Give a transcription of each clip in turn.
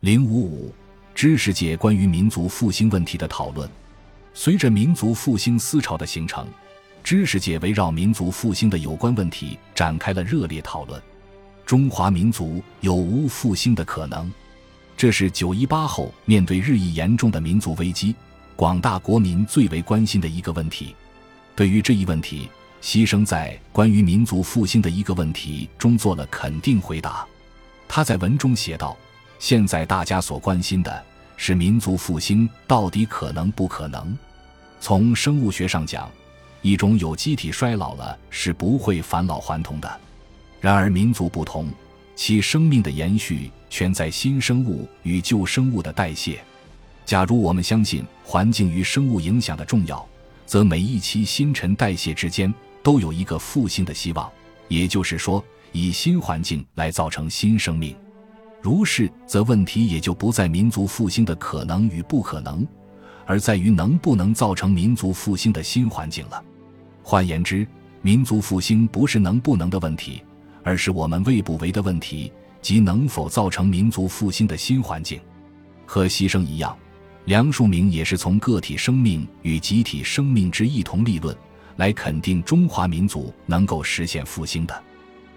零五五，知识界关于民族复兴问题的讨论。随着民族复兴思潮的形成，知识界围绕民族复兴的有关问题展开了热烈讨论。中华民族有无复兴的可能？这是九一八后面对日益严重的民族危机，广大国民最为关心的一个问题。对于这一问题，牺牲在关于民族复兴的一个问题中做了肯定回答。他在文中写道：“现在大家所关心的是民族复兴到底可能不可能？从生物学上讲，一种有机体衰老了是不会返老还童的。然而民族不同，其生命的延续全在新生物与旧生物的代谢。假如我们相信环境与生物影响的重要。”则每一期新陈代谢之间都有一个复兴的希望，也就是说，以新环境来造成新生命。如是，则问题也就不在民族复兴的可能与不可能，而在于能不能造成民族复兴的新环境了。换言之，民族复兴不是能不能的问题，而是我们为不为的问题，即能否造成民族复兴的新环境。和牺牲一样。梁漱溟也是从个体生命与集体生命之一同立论，来肯定中华民族能够实现复兴的。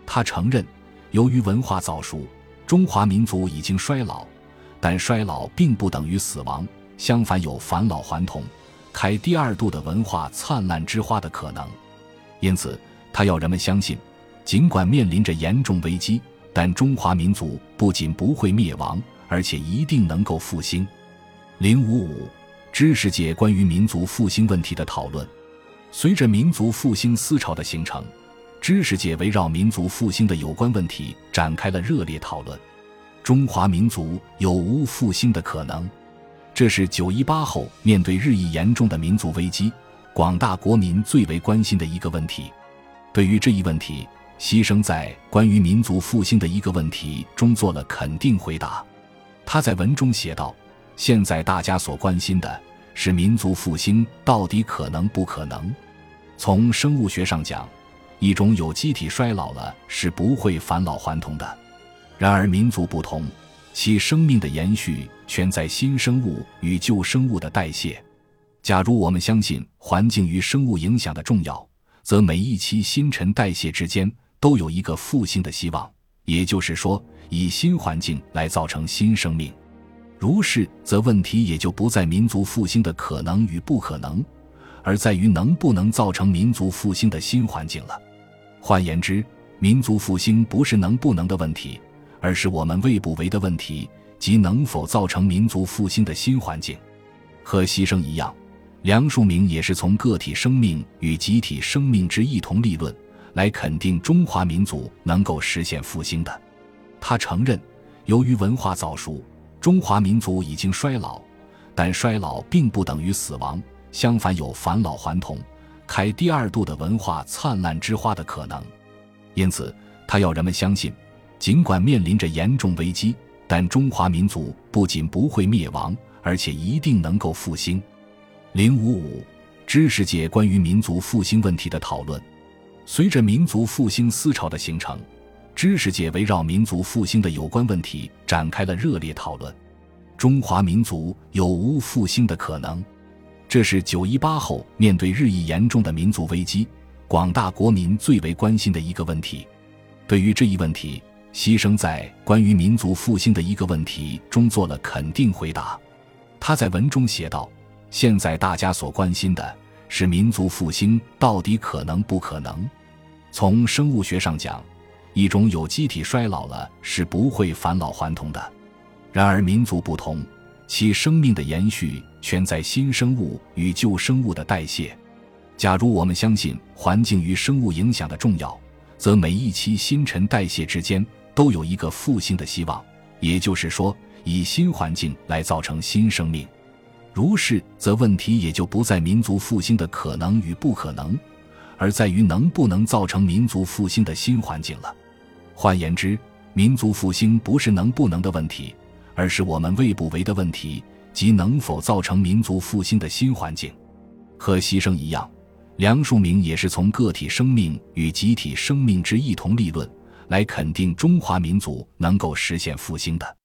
他承认，由于文化早熟，中华民族已经衰老，但衰老并不等于死亡，相反有返老还童、开第二度的文化灿烂之花的可能。因此，他要人们相信，尽管面临着严重危机，但中华民族不仅不会灭亡，而且一定能够复兴。零五五，知识界关于民族复兴问题的讨论。随着民族复兴思潮的形成，知识界围绕民族复兴的有关问题展开了热烈讨论。中华民族有无复兴的可能？这是九一八后面对日益严重的民族危机，广大国民最为关心的一个问题。对于这一问题，牺牲在关于民族复兴的一个问题中做了肯定回答。他在文中写道。现在大家所关心的是民族复兴到底可能不可能？从生物学上讲，一种有机体衰老了是不会返老还童的。然而民族不同，其生命的延续全在新生物与旧生物的代谢。假如我们相信环境与生物影响的重要，则每一期新陈代谢之间都有一个复兴的希望，也就是说，以新环境来造成新生命。如是，则问题也就不在民族复兴的可能与不可能，而在于能不能造成民族复兴的新环境了。换言之，民族复兴不是能不能的问题，而是我们为不为的问题，即能否造成民族复兴的新环境。和牺牲一样，梁漱溟也是从个体生命与集体生命之一同立论，来肯定中华民族能够实现复兴的。他承认，由于文化早熟。中华民族已经衰老，但衰老并不等于死亡，相反有返老还童、开第二度的文化灿烂之花的可能。因此，他要人们相信，尽管面临着严重危机，但中华民族不仅不会灭亡，而且一定能够复兴。零五五，知识界关于民族复兴问题的讨论。随着民族复兴思潮的形成。知识界围绕民族复兴的有关问题展开了热烈讨论。中华民族有无复兴的可能？这是九一八后面对日益严重的民族危机，广大国民最为关心的一个问题。对于这一问题，牺牲在关于民族复兴的一个问题中做了肯定回答。他在文中写道：“现在大家所关心的是民族复兴到底可能不可能？从生物学上讲。”一种有机体衰老了是不会返老还童的，然而民族不同，其生命的延续全在新生物与旧生物的代谢。假如我们相信环境与生物影响的重要，则每一期新陈代谢之间都有一个复兴的希望，也就是说，以新环境来造成新生命。如是，则问题也就不在民族复兴的可能与不可能，而在于能不能造成民族复兴的新环境了。换言之，民族复兴不是能不能的问题，而是我们为不为的问题，即能否造成民族复兴的新环境。和牺牲一样，梁漱溟也是从个体生命与集体生命之一同立论，来肯定中华民族能够实现复兴的。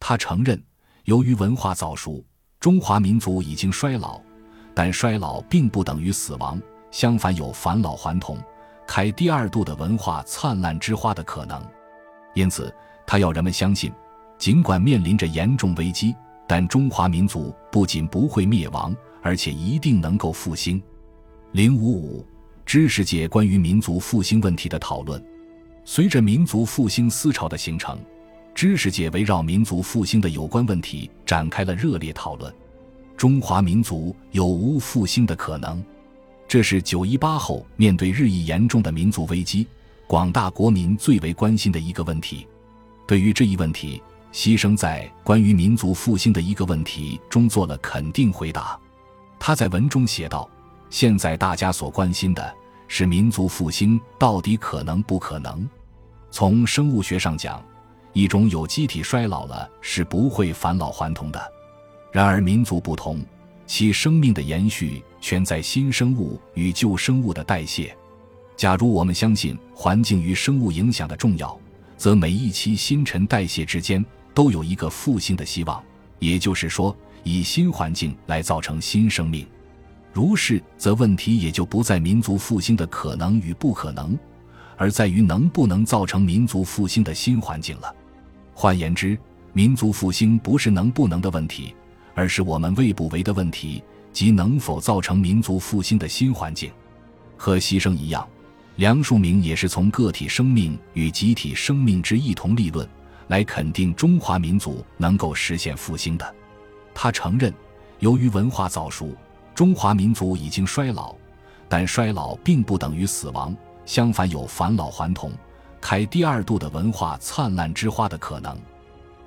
他承认，由于文化早熟，中华民族已经衰老，但衰老并不等于死亡，相反有返老还童、开第二度的文化灿烂之花的可能。因此，他要人们相信，尽管面临着严重危机，但中华民族不仅不会灭亡，而且一定能够复兴。零五五，知识界关于民族复兴问题的讨论。随着民族复兴思潮的形成，知识界围绕民族复兴的有关问题展开了热烈讨论。中华民族有无复兴的可能？这是九一八后面对日益严重的民族危机，广大国民最为关心的一个问题。对于这一问题，牺牲在关于民族复兴的一个问题中做了肯定回答。他在文中写道：“现在大家所关心的是民族复兴到底可能不可能？”从生物学上讲，一种有机体衰老了是不会返老还童的。然而民族不同，其生命的延续全在新生物与旧生物的代谢。假如我们相信环境与生物影响的重要，则每一期新陈代谢之间都有一个复兴的希望。也就是说，以新环境来造成新生命。如是，则问题也就不在民族复兴的可能与不可能。而在于能不能造成民族复兴的新环境了。换言之，民族复兴不是能不能的问题，而是我们为不为的问题，即能否造成民族复兴的新环境。和牺牲一样，梁漱溟也是从个体生命与集体生命之一同立论来肯定中华民族能够实现复兴的。他承认，由于文化早熟，中华民族已经衰老，但衰老并不等于死亡。相反，有返老还童、开第二度的文化灿烂之花的可能。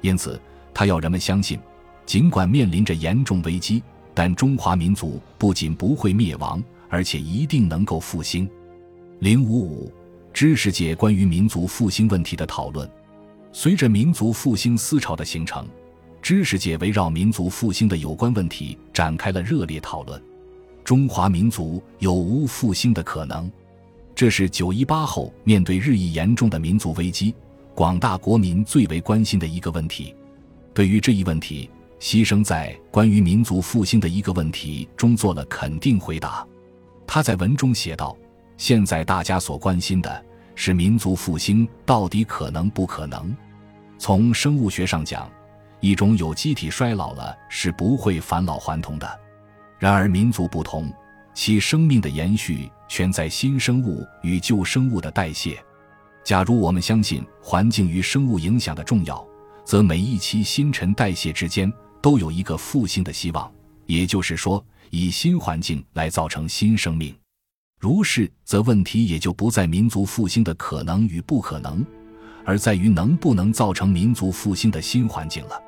因此，他要人们相信，尽管面临着严重危机，但中华民族不仅不会灭亡，而且一定能够复兴。零五五，知识界关于民族复兴问题的讨论。随着民族复兴思潮的形成，知识界围绕民族复兴的有关问题展开了热烈讨论。中华民族有无复兴的可能？这是九一八后面对日益严重的民族危机，广大国民最为关心的一个问题。对于这一问题，牺牲在关于民族复兴的一个问题中做了肯定回答。他在文中写道：“现在大家所关心的是民族复兴到底可能不可能？从生物学上讲，一种有机体衰老了是不会返老还童的。然而民族不同。”其生命的延续全在新生物与旧生物的代谢。假如我们相信环境与生物影响的重要，则每一期新陈代谢之间都有一个复兴的希望。也就是说，以新环境来造成新生命。如是，则问题也就不在民族复兴的可能与不可能，而在于能不能造成民族复兴的新环境了。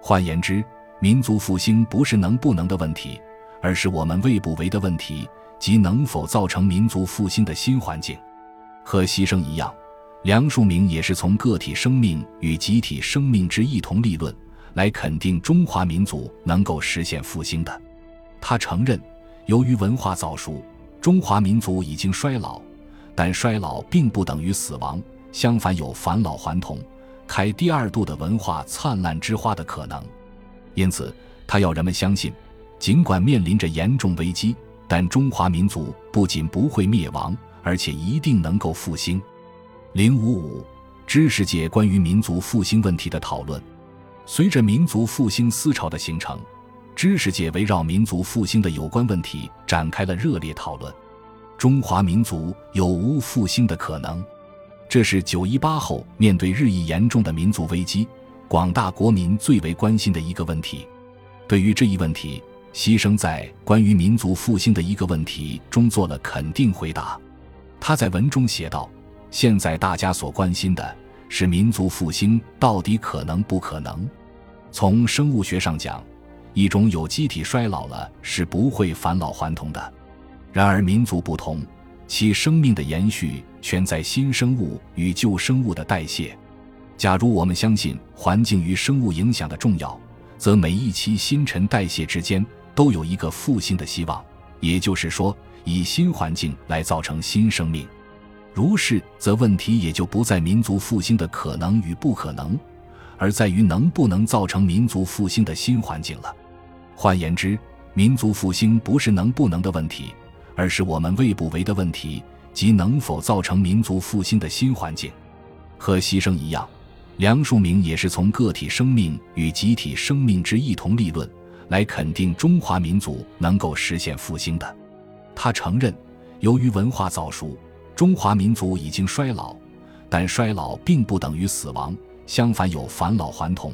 换言之，民族复兴不是能不能的问题。而是我们为不为的问题，即能否造成民族复兴的新环境。和牺牲一样，梁漱溟也是从个体生命与集体生命之一同立论来肯定中华民族能够实现复兴的。他承认，由于文化早熟，中华民族已经衰老，但衰老并不等于死亡，相反有返老还童、开第二度的文化灿烂之花的可能。因此，他要人们相信。尽管面临着严重危机，但中华民族不仅不会灭亡，而且一定能够复兴。零五五，知识界关于民族复兴问题的讨论。随着民族复兴思潮的形成，知识界围绕民族复兴的有关问题展开了热烈讨论。中华民族有无复兴的可能？这是九一八后面对日益严重的民族危机，广大国民最为关心的一个问题。对于这一问题，牺牲在关于民族复兴的一个问题中做了肯定回答。他在文中写道：“现在大家所关心的是民族复兴到底可能不可能？从生物学上讲，一种有机体衰老了是不会返老还童的。然而民族不同，其生命的延续全在新生物与旧生物的代谢。假如我们相信环境与生物影响的重要，则每一期新陈代谢之间。”都有一个复兴的希望，也就是说，以新环境来造成新生命。如是，则问题也就不在民族复兴的可能与不可能，而在于能不能造成民族复兴的新环境了。换言之，民族复兴不是能不能的问题，而是我们为不为的问题，即能否造成民族复兴的新环境。和牺牲一样，梁漱溟也是从个体生命与集体生命之一同立论来肯定中华民族能够实现复兴的。他承认，由于文化早熟，中华民族已经衰老，但衰老并不等于死亡，相反有返老还童、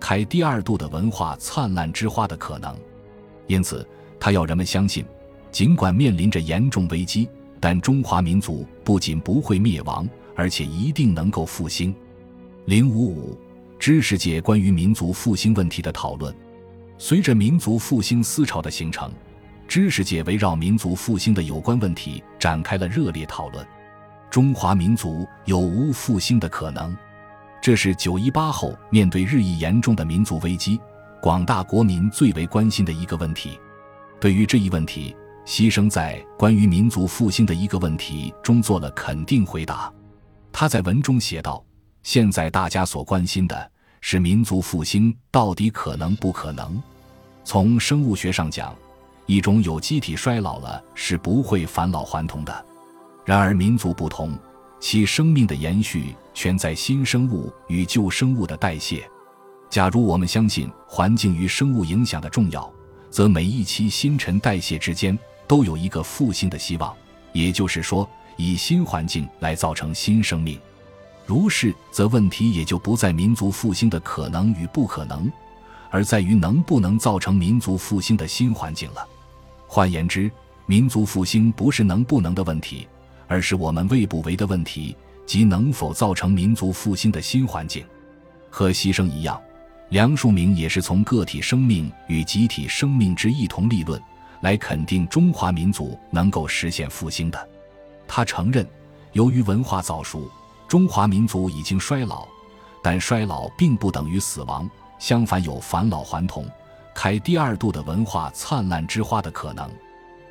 开第二度的文化灿烂之花的可能。因此，他要人们相信，尽管面临着严重危机，但中华民族不仅不会灭亡。而且一定能够复兴。零五五，知识界关于民族复兴问题的讨论。随着民族复兴思潮的形成，知识界围绕民族复兴的有关问题展开了热烈讨论。中华民族有无复兴的可能？这是九一八后面对日益严重的民族危机，广大国民最为关心的一个问题。对于这一问题，牺牲在关于民族复兴的一个问题中做了肯定回答。他在文中写道：“现在大家所关心的是民族复兴到底可能不可能？从生物学上讲，一种有机体衰老了是不会返老还童的。然而民族不同，其生命的延续全在新生物与旧生物的代谢。假如我们相信环境与生物影响的重要，则每一期新陈代谢之间都有一个复兴的希望。也就是说。”以新环境来造成新生命，如是，则问题也就不在民族复兴的可能与不可能，而在于能不能造成民族复兴的新环境了。换言之，民族复兴不是能不能的问题，而是我们为不为的问题，即能否造成民族复兴的新环境。和牺牲一样，梁漱溟也是从个体生命与集体生命之一同立论来肯定中华民族能够实现复兴的。他承认，由于文化早熟，中华民族已经衰老，但衰老并不等于死亡，相反有返老还童、开第二度的文化灿烂之花的可能。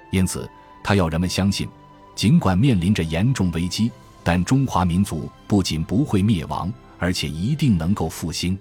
因此，他要人们相信，尽管面临着严重危机，但中华民族不仅不会灭亡，而且一定能够复兴。